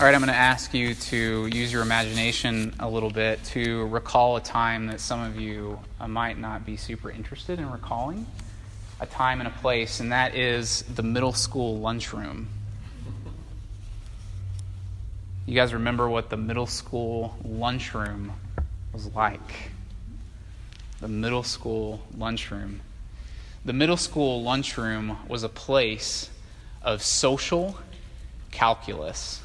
All right, I'm going to ask you to use your imagination a little bit to recall a time that some of you uh, might not be super interested in recalling. A time and a place, and that is the middle school lunchroom. You guys remember what the middle school lunchroom was like? The middle school lunchroom. The middle school lunchroom was a place of social calculus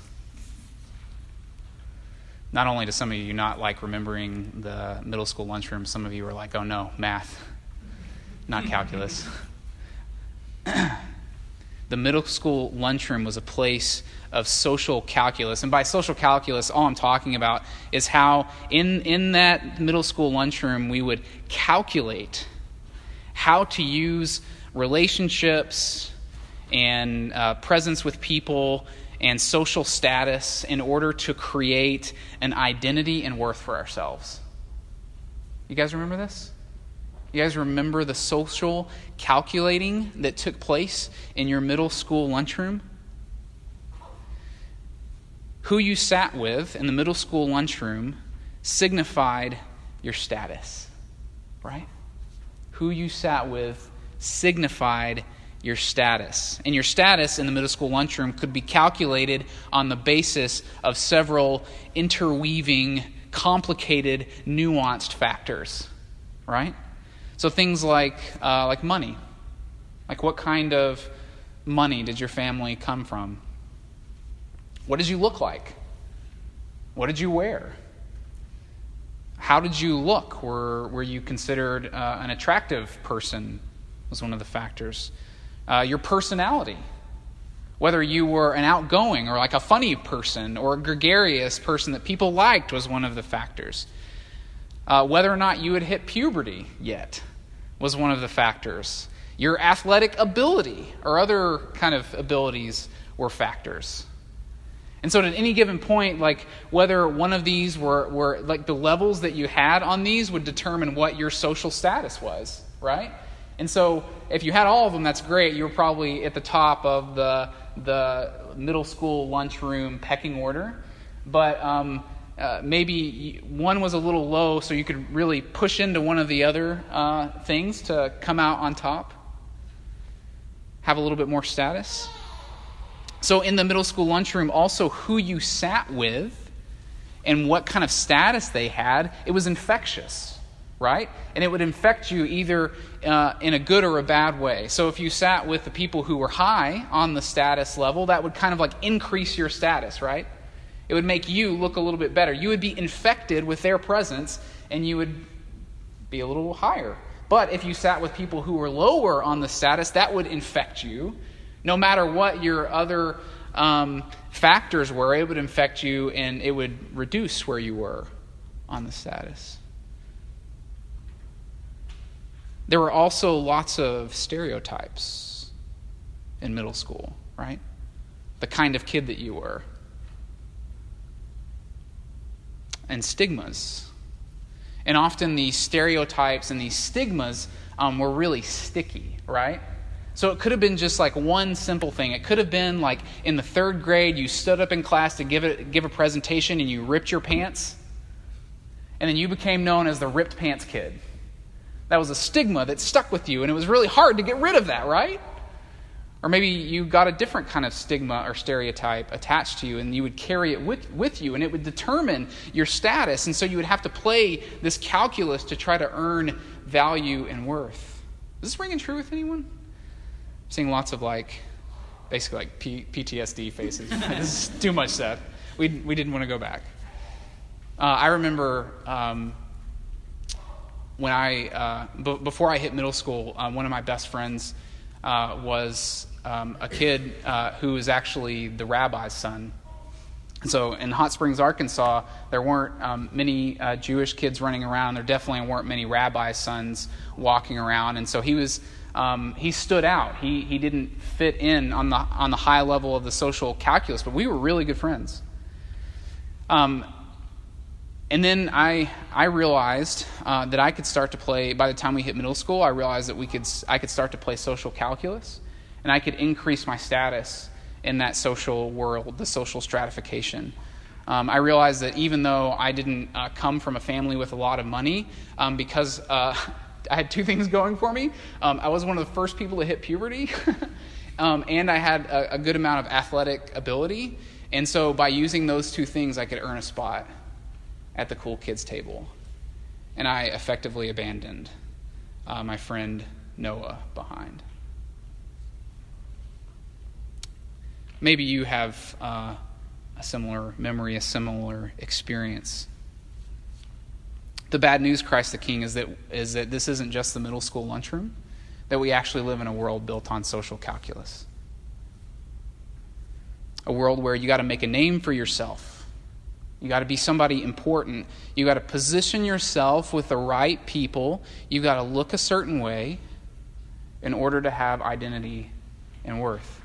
not only do some of you not like remembering the middle school lunchroom, some of you are like, oh no, math, not calculus. the middle school lunchroom was a place of social calculus. And by social calculus, all I'm talking about is how in, in that middle school lunchroom we would calculate how to use relationships and uh, presence with people and social status in order to create an identity and worth for ourselves. You guys remember this? You guys remember the social calculating that took place in your middle school lunchroom? Who you sat with in the middle school lunchroom signified your status, right? Who you sat with signified your status. And your status in the middle school lunchroom could be calculated on the basis of several interweaving, complicated, nuanced factors, right? So things like, uh, like money. Like what kind of money did your family come from? What did you look like? What did you wear? How did you look? Were, were you considered uh, an attractive person? Was one of the factors uh, your personality. Whether you were an outgoing or like a funny person or a gregarious person that people liked was one of the factors. Uh, whether or not you had hit puberty yet was one of the factors. Your athletic ability or other kind of abilities were factors. And so, at any given point, like whether one of these were, were like the levels that you had on these would determine what your social status was, right? And so, if you had all of them, that's great. You were probably at the top of the, the middle school lunchroom pecking order. But um, uh, maybe one was a little low, so you could really push into one of the other uh, things to come out on top, have a little bit more status. So, in the middle school lunchroom, also who you sat with and what kind of status they had, it was infectious right? And it would infect you either uh, in a good or a bad way. So if you sat with the people who were high on the status level, that would kind of like increase your status, right? It would make you look a little bit better. You would be infected with their presence and you would be a little higher. But if you sat with people who were lower on the status, that would infect you. No matter what your other um, factors were, it would infect you and it would reduce where you were on the status. There were also lots of stereotypes in middle school, right? The kind of kid that you were. And stigmas. And often these stereotypes and these stigmas um, were really sticky, right? So it could have been just like one simple thing. It could have been like in the third grade, you stood up in class to give, it, give a presentation and you ripped your pants. And then you became known as the ripped pants kid. That was a stigma that stuck with you, and it was really hard to get rid of that, right? Or maybe you got a different kind of stigma or stereotype attached to you, and you would carry it with, with you, and it would determine your status. And so you would have to play this calculus to try to earn value and worth. Is this ringing true with anyone? I'm seeing lots of like, basically like P- PTSD faces. this is too much said. We, we didn't want to go back. Uh, I remember um, when I, uh, b- before I hit middle school, uh, one of my best friends uh, was um, a kid who was actually the rabbi's son. So in Hot Springs, Arkansas, there weren't um, many uh, Jewish kids running around. There definitely weren't many rabbi sons walking around, and so he was. Um, he stood out. He, he didn't fit in on the, on the high level of the social calculus, but we were really good friends. Um, and then I, I realized uh, that I could start to play, by the time we hit middle school, I realized that we could, I could start to play social calculus and I could increase my status in that social world, the social stratification. Um, I realized that even though I didn't uh, come from a family with a lot of money, um, because uh, I had two things going for me. Um, I was one of the first people to hit puberty, um, and I had a, a, good amount of athletic ability. And so, by using those two things, I could earn a spot at the cool kids table. And I effectively abandoned uh, my friend Noah behind. Maybe you have uh, a similar memory, a similar experience. The bad news, Christ the King, is that, is that this isn't just the middle school lunchroom, that we actually live in a world built on social calculus. A world where you got to make a name for yourself. You got to be somebody important. You got to position yourself with the right people. You got to look a certain way in order to have identity and worth.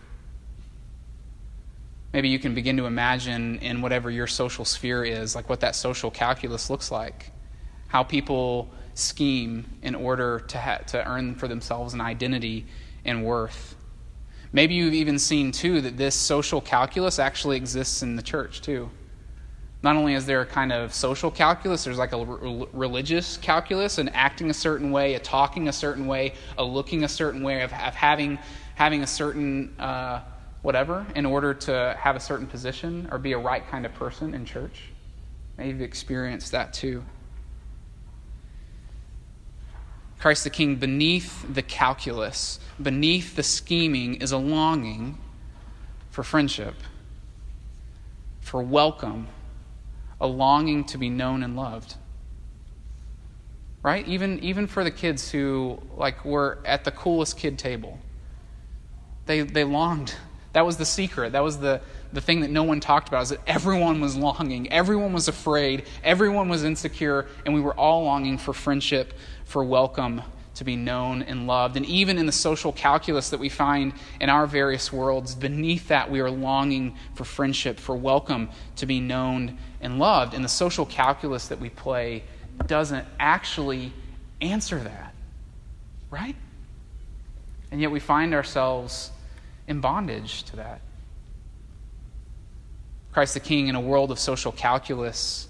Maybe you can begin to imagine in whatever your social sphere is, like what that social calculus looks like how people scheme in order to, ha- to earn for themselves an identity and worth. Maybe you've even seen, too, that this social calculus actually exists in the church, too. Not only is there a kind of social calculus, there's like a re- religious calculus, an acting a certain way, a talking a certain way, a looking a certain way, of, of having, having a certain uh, whatever in order to have a certain position or be a right kind of person in church. Maybe you've experienced that too. Christ the King, beneath the calculus, beneath the scheming, is a longing for friendship, for welcome, a longing to be known and loved. Right? Even, even for the kids who like were at the coolest kid table. They, they longed. That was the secret. That was the, the thing that no one talked about is that everyone was longing. Everyone was afraid. Everyone was insecure. And we were all longing for friendship, for welcome, to be known and loved. And even in the social calculus that we find in our various worlds, beneath that we are longing for friendship, for welcome, to be known and loved. And the social calculus that we play doesn't actually answer that, right? And yet we find ourselves in bondage to that. Christ the King in a world of social calculus,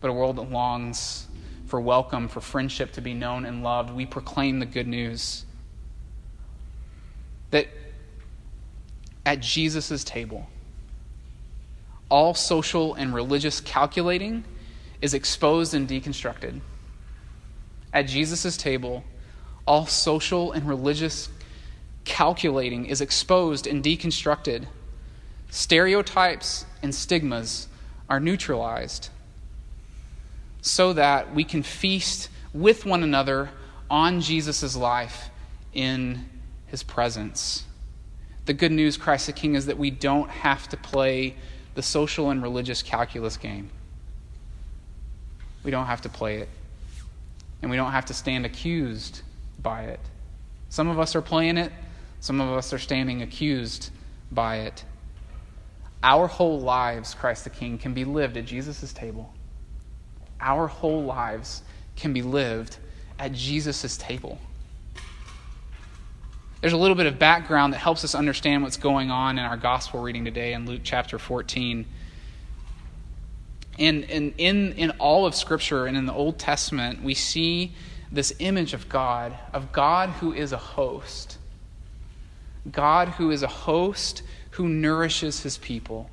but a world that longs for welcome, for friendship to be known and loved, we proclaim the good news that at Jesus' table, all social and religious calculating is exposed and deconstructed. At Jesus' table, all social and religious calculating is exposed and deconstructed. Stereotypes and stigmas are neutralized so that we can feast with one another on Jesus' life in his presence. The good news, Christ the King, is that we don't have to play the social and religious calculus game. We don't have to play it. And we don't have to stand accused by it. Some of us are playing it, some of us are standing accused by it. Our whole lives, Christ the King, can be lived at Jesus' table our whole lives can be lived at Jesus' table. There's a little bit of background that helps us understand what's going on in our gospel reading today in Luke chapter 14. And, in, in all of Scripture and in the Old Testament, we see this image of God, of God who is a host. God who is a host who nourishes his people.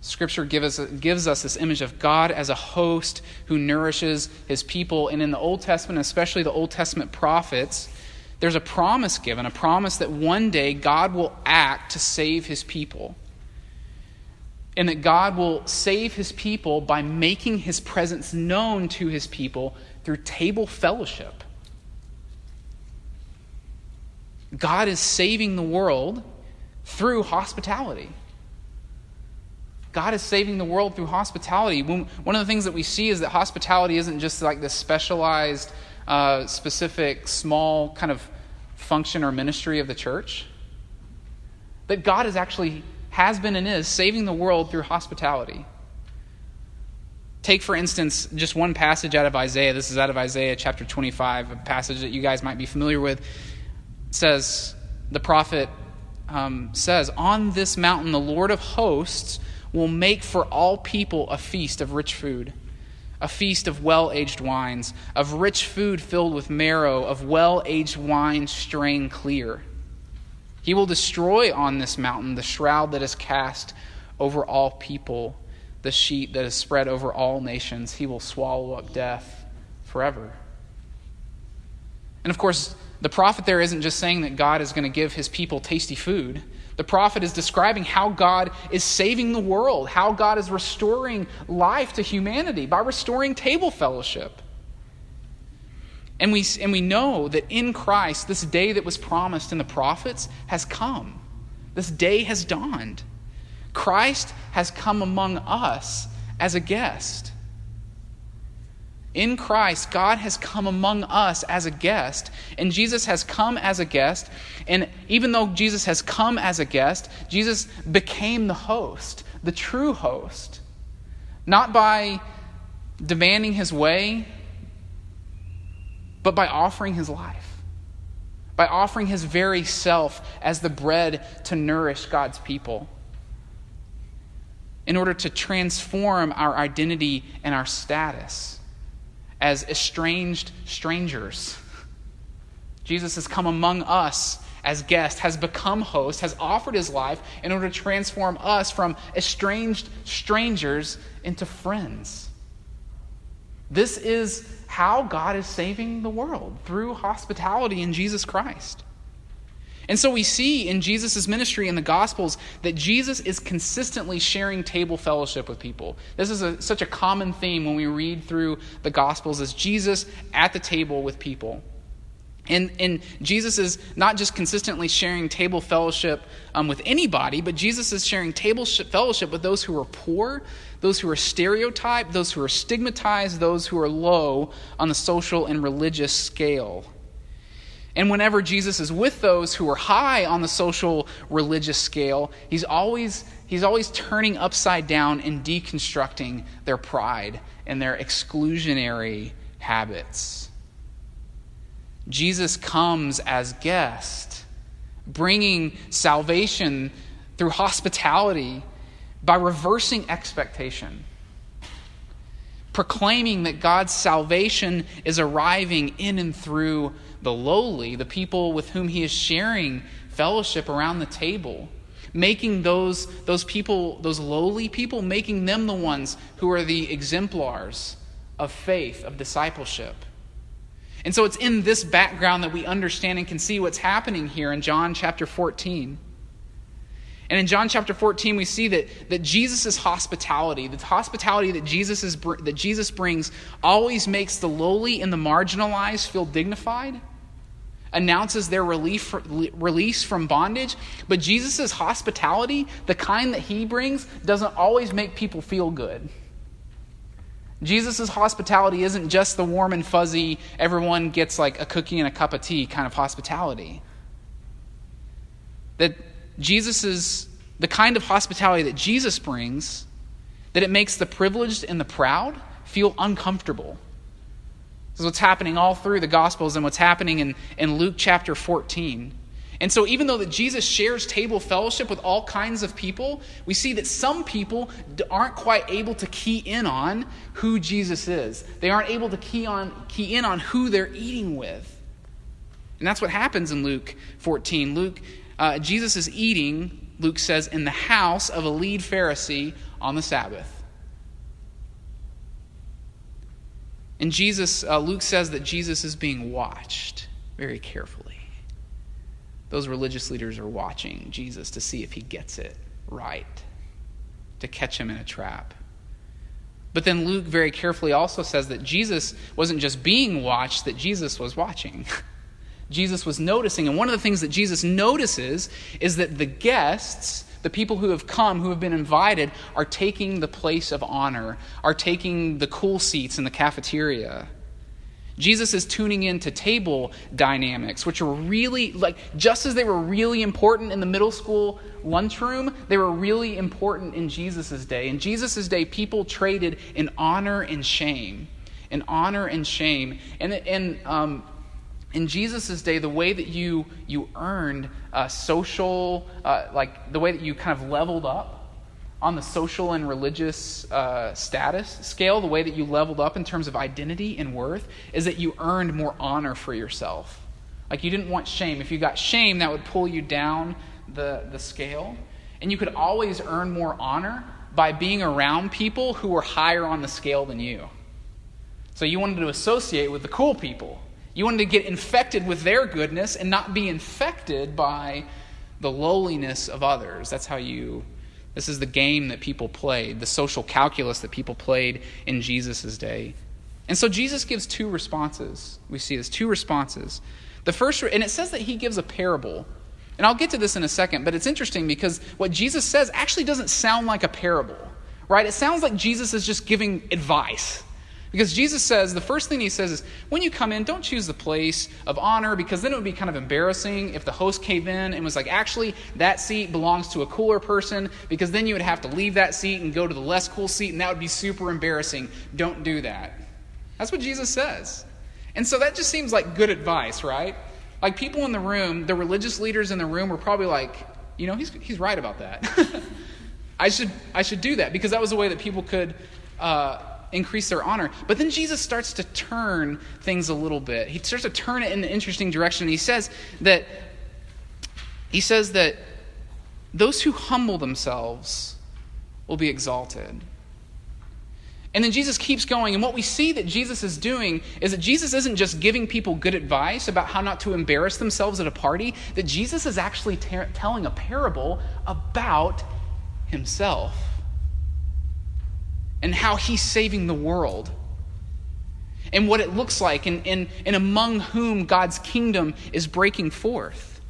Scripture give us, gives us this image of God as a host who nourishes his people. And in the Old Testament, especially the Old Testament prophets, there's a promise given, a promise that one day God will act to save his people. And that God will save his people by making his presence known to his people through table fellowship. God is saving the world through hospitality. God is saving the world through hospitality. One of the things that we see is that hospitality isn't just like this specialized, uh, specific, small kind of function or ministry of the church. That God is actually, has been and is, saving the world through hospitality. Take, for instance, just one passage out of Isaiah. This is out of Isaiah chapter 25, a passage that you guys might be familiar with. It says, The prophet um, says, On this mountain the Lord of hosts will make for all people a feast of rich food, a feast of well aged wines, of rich food filled with marrow, of well aged wine strained clear. He will destroy on this mountain the shroud that is cast over all people, the sheet that is spread over all nations. He will swallow up death forever. And of course, the prophet there isn't just saying that God is going to give his people tasty food. The prophet is describing how God is saving the world, how God is restoring life to humanity by restoring table fellowship. And we, and we know that in Christ, this day that was promised in the prophets has come. This day has dawned. Christ has come among us as a guest. In Christ, God has come among us as a guest, and Jesus has come as a guest. And even though Jesus has come as a guest, Jesus became the host, the true host. Not by demanding his way, but by offering his life, by offering his very self as the bread to nourish God's people, in order to transform our identity and our status as estranged strangers. Jesus has come among us as guest, has become host, has offered his life in order to transform us from estranged strangers into friends. This is how God is saving the world through hospitality in Jesus Christ. And so we see in Jesus' ministry in the Gospels that Jesus is consistently sharing table fellowship with people. This is a, such a common theme when we read through the Gospels is Jesus at the table with people. And, and Jesus is not just consistently sharing table fellowship um, with anybody, but Jesus is sharing table fellowship with those who are poor, those who are stereotyped, those who are stigmatized, those who are low on the social and religious scale. And whenever Jesus is with those who are high on the social religious scale, he's always, he's always turning upside down and deconstructing their pride and their exclusionary habits. Jesus comes as guest, bringing salvation through hospitality by reversing expectation, proclaiming that God's salvation is arriving in and through the lowly, the people with whom he is sharing fellowship around the table. Making those, those people, those lowly people, making them the ones who are the exemplars of faith, of discipleship. And so it's in this background that we understand and can see what's happening here in John chapter 14. And in John chapter 14, we see that, that Jesus' hospitality, the hospitality that Jesus, is, that Jesus brings, always makes the lowly and the marginalized feel dignified, announces their relief, release from bondage. But Jesus' hospitality, the kind that he brings, doesn't always make people feel good. Jesus' hospitality isn't just the warm and fuzzy, everyone gets like a cookie and a cup of tea kind of hospitality. That Jesus the kind of hospitality that Jesus brings, that it makes the privileged and the proud feel uncomfortable. This is what's happening all through the Gospels and what's happening in, in Luke chapter 14. And so, even though that Jesus shares table fellowship with all kinds of people, we see that some people aren't quite able to key in on who Jesus is. They aren't able to key, on, key in on who they're eating with. And that's what happens in Luke 14. Luke, uh, Jesus is eating, Luke says, in the house of a lead Pharisee on the Sabbath. And Jesus, uh, Luke says that Jesus is being watched very carefully. Those religious leaders are watching Jesus to see if he gets it right, to catch him in a trap. But then Luke very carefully also says that Jesus wasn't just being watched, that Jesus was watching. Jesus was noticing. And one of the things that Jesus notices is that the guests, the people who have come, who have been invited, are taking the place of honor, are taking the cool seats in the cafeteria. Jesus is tuning into table dynamics, which are really, like, just as they were really important in the middle school lunchroom, they were really important in Jesus' day. In Jesus' day, people traded in honor and shame. In honor and shame. And, and um, in Jesus' day, the way that you, you earned uh, social, uh, like the way that you kind of leveled up on the social and religious uh, status scale, the way that you leveled up in terms of identity and worth, is that you earned more honor for yourself. Like you didn't want shame. If you got shame, that would pull you down the, the scale. And you could always earn more honor by being around people who were higher on the scale than you. So you wanted to associate with the cool people you wanted to get infected with their goodness and not be infected by the lowliness of others. That's how you, this is the game that people played, the social calculus that people played in Jesus' day. And so Jesus gives two responses. We see this two responses. The first, and it says that he gives a parable. And I'll get to this in a second, but it's interesting because what Jesus says actually doesn't sound like a parable, right? It sounds like Jesus is just giving advice. Because Jesus says, the first thing he says is, when you come in, don't choose the place of honor, because then it would be kind of embarrassing if the host came in and was like, actually, that seat belongs to a cooler person, because then you would have to leave that seat and go to the less cool seat, and that would be super embarrassing. Don't do that. That's what Jesus says. And so that just seems like good advice, right? Like people in the room, the religious leaders in the room were probably like, you know, he's, he's right about that. I, should, I should do that, because that was a way that people could. Uh, increase their honor. But then Jesus starts to turn things a little bit. He starts to turn it in an interesting direction. He says that he says that those who humble themselves will be exalted. And then Jesus keeps going. And what we see that Jesus is doing is that Jesus isn't just giving people good advice about how not to embarrass themselves at a party, that Jesus is actually telling a parable about himself and how he's saving the world and what it looks like and, and, and among whom God's kingdom is breaking forth.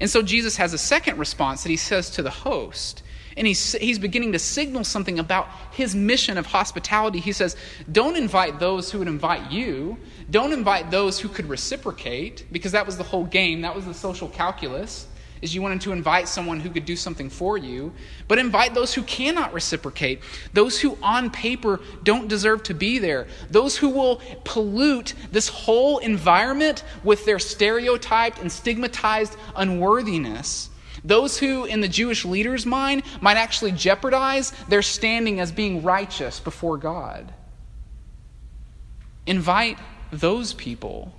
And so Jesus has a second response that he says to the host. And he's, he's beginning to signal something about his mission of hospitality. He says, Don't invite those who would invite you. Don't invite those who could reciprocate, because that was the whole game. That was the social calculus is you wanted to invite someone who could do something for you, but invite those who cannot reciprocate, those who on paper don't deserve to be there, those who will pollute this whole environment with their stereotyped and stigmatized unworthiness. Those who, in the Jewish leader's mind, might actually jeopardize their standing as being righteous before God. Invite those people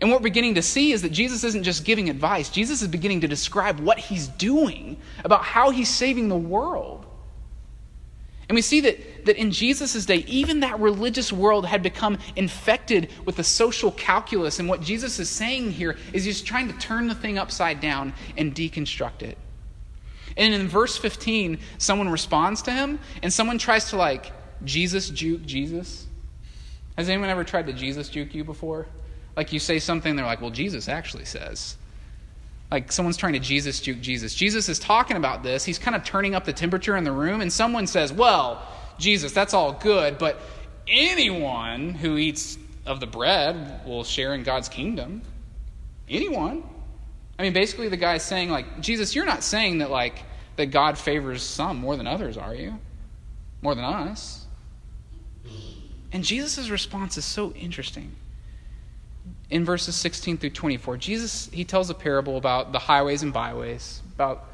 and what we're beginning to see is that Jesus isn't just giving advice, Jesus is beginning to describe what he's doing about how he's saving the world. And we see that, that in Jesus' day, even that religious world had become infected with the social calculus. And what Jesus is saying here is he's trying to turn the thing upside down and deconstruct it. And in verse 15, someone responds to him, and someone tries to, like, Jesus juke Jesus. Has anyone ever tried to Jesus juke you before? Like you say something, they're like, well, Jesus actually says. Like someone's trying to Jesus juke Jesus. Jesus is talking about this. He's kind of turning up the temperature in the room, and someone says, well, Jesus, that's all good, but anyone who eats of the bread will share in God's kingdom. Anyone. I mean, basically, the guy's saying, like, Jesus, you're not saying that, like, that God favors some more than others, are you? More than us. And Jesus' response is so interesting in verses 16 through 24, Jesus he tells a parable about the highways and byways, about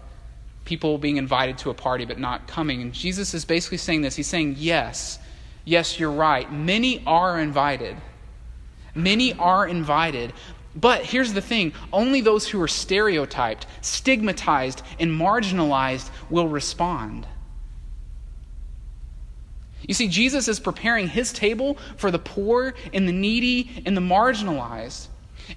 people being invited to a party but not coming. And Jesus is basically saying this. He's saying, "Yes, yes, you're right. Many are invited. Many are invited, but here's the thing only those who are stereotyped, stigmatized, and marginalized will respond. You see, Jesus is preparing his table for the poor and the needy and the marginalized.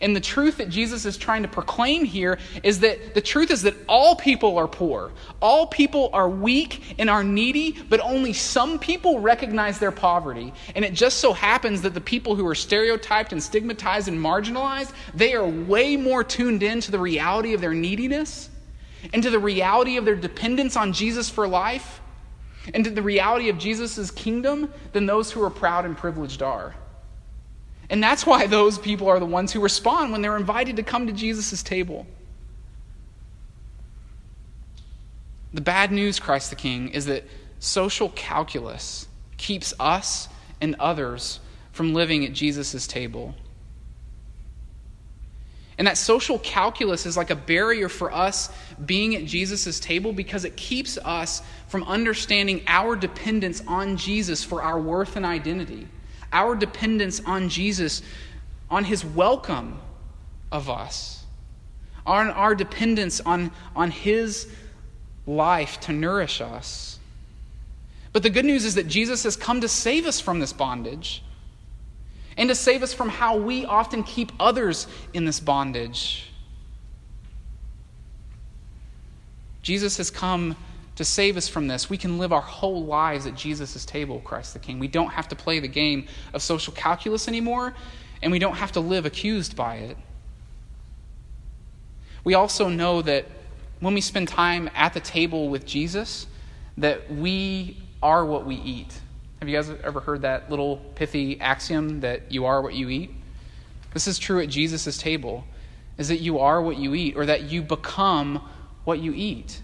And the truth that Jesus is trying to proclaim here is that the truth is that all people are poor. All people are weak and are needy, but only some people recognize their poverty. And it just so happens that the people who are stereotyped and stigmatized and marginalized, they are way more tuned in to the reality of their neediness and to the reality of their dependence on Jesus for life and to the reality of Jesus' kingdom than those who are proud and privileged are. And that's why those people are the ones who respond when they're invited to come to Jesus' table. The bad news, Christ the King, is that social calculus keeps us and others from living at Jesus' table. And that social calculus is like a barrier for us being at Jesus' table because it keeps us from understanding our dependence on Jesus for our worth and identity, our dependence on Jesus, on his welcome of us, on our dependence on, on his life to nourish us. But the good news is that Jesus has come to save us from this bondage and to save us from how we often keep others in this bondage. Jesus has come to save us from this. We can live our whole lives at Jesus' table, Christ the King. We don't have to play the game of social calculus anymore, and we don't have to live accused by it. We also know that when we spend time at the table with Jesus, that we are what we eat. Have you guys ever heard that little pithy axiom that you are what you eat? This is true at Jesus' table, is that you are what you eat, or that you become what you eat.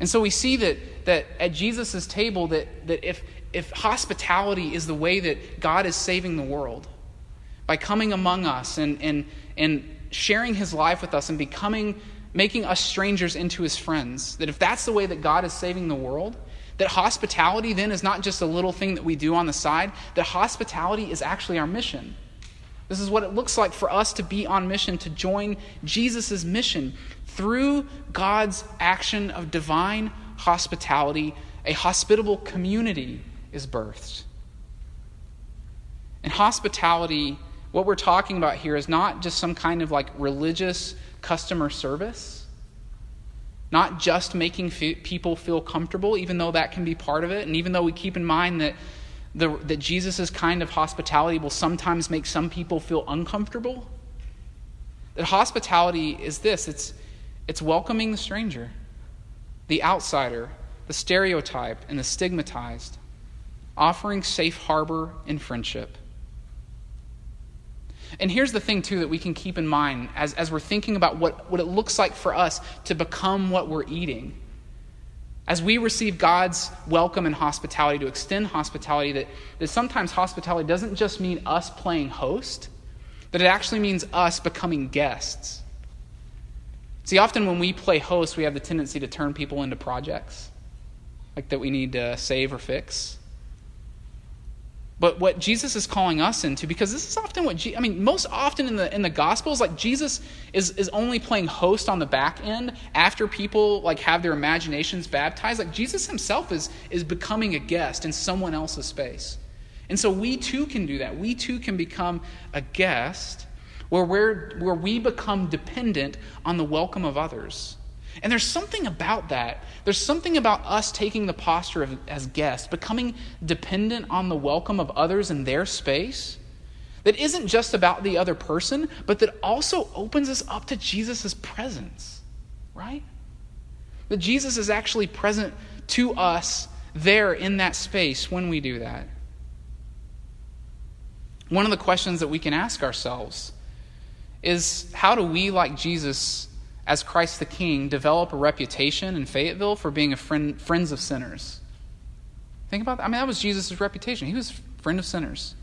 And so we see that, that at Jesus' table, that, that if, if hospitality is the way that God is saving the world, by coming among us and, and, and sharing his life with us and becoming, making us strangers into his friends, that if that's the way that God is saving the world, that hospitality then is not just a little thing that we do on the side, that hospitality is actually our mission. This is what it looks like for us to be on mission, to join Jesus' mission. Through God's action of divine hospitality, a hospitable community is birthed. And hospitality, what we're talking about here, is not just some kind of like religious customer service not just making f- people feel comfortable, even though that can be part of it, and even though we keep in mind that, that Jesus' kind of hospitality will sometimes make some people feel uncomfortable. That hospitality is this it's, it's welcoming the stranger, the outsider, the stereotype, and the stigmatized, offering safe harbor and friendship. And here's the thing, too, that we can keep in mind as, as we're thinking about what, what it looks like for us to become what we're eating. As we receive God's welcome and hospitality, to extend hospitality, that, that sometimes hospitality doesn't just mean us playing host, but it actually means us becoming guests. See, often when we play host, we have the tendency to turn people into projects, like that we need to save or fix. But what Jesus is calling us into, because this is often what, Je- I mean, most often in the, in the Gospels, like Jesus is, is only playing host on the back end after people like have their imaginations baptized. Like Jesus himself is, is becoming a guest in someone else's space. And so we too can do that. We too can become a guest where, we're, where we become dependent on the welcome of others. And there's something about that. There's something about us taking the posture of, as guests, becoming dependent on the welcome of others in their space, that isn't just about the other person, but that also opens us up to Jesus' presence, right? That Jesus is actually present to us there in that space when we do that. One of the questions that we can ask ourselves is how do we, like Jesus, as Christ the King, develop a reputation in Fayetteville for being a friend, friends of sinners. Think about that. I mean, that was Jesus' reputation. He was friend of sinners.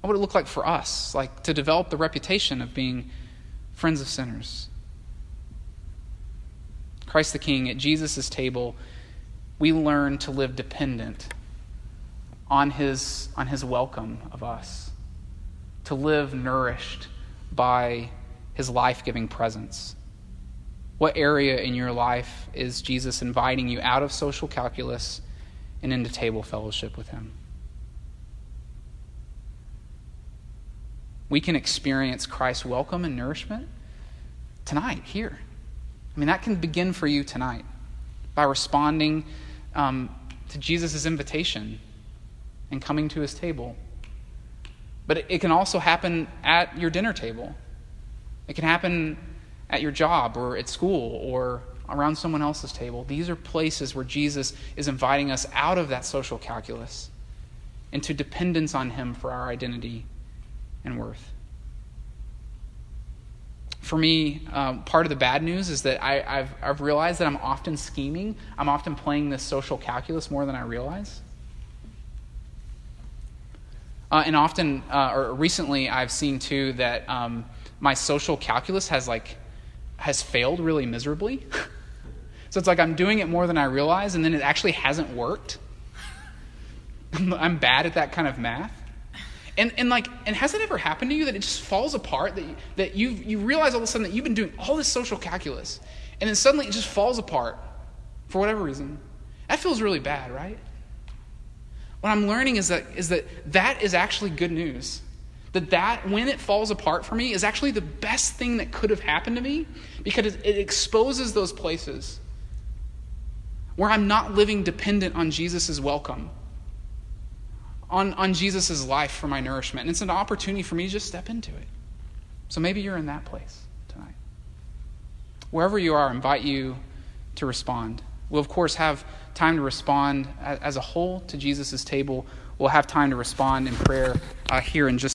What would it look like for us, like to develop the reputation of being friends of sinners? Christ the King, at Jesus' table, we learn to live dependent on his, on his welcome of us, to live nourished by his life giving presence. What area in your life is Jesus inviting you out of social calculus and into table fellowship with Him? We can experience Christ's welcome and nourishment tonight, here. I mean, that can begin for you tonight by responding um, to Jesus' invitation and coming to his table. But it, it can also happen at your dinner table. It can happen at your job or at school or around someone else's table. These are places where Jesus is inviting us out of that social calculus into dependence on Him for our identity and worth. For me, um, part of the bad news is that I, have I've realized that I'm often scheming. I'm often playing this social calculus more than I realize. Uh, and often, uh, or recently, I've seen too that um, my social calculus has like has failed really miserably. so it's like I'm doing it more than I realize, and then it actually hasn't worked. I'm bad at that kind of math. And, and like and has it ever happened to you that it just falls apart that that you you realize all of a sudden that you've been doing all this social calculus and then suddenly it just falls apart for whatever reason that feels really bad right what i'm learning is that is that that is actually good news that that when it falls apart for me is actually the best thing that could have happened to me because it, exposes those places where i'm not living dependent on jesus' welcome on, on jesus' life for my nourishment. And it's an opportunity for me to just step into it. So maybe you're in that place tonight. Wherever you are I invite you to respond. We'll of course have time to respond as a whole to jesus' table. We'll have time to respond in prayer uh, here in just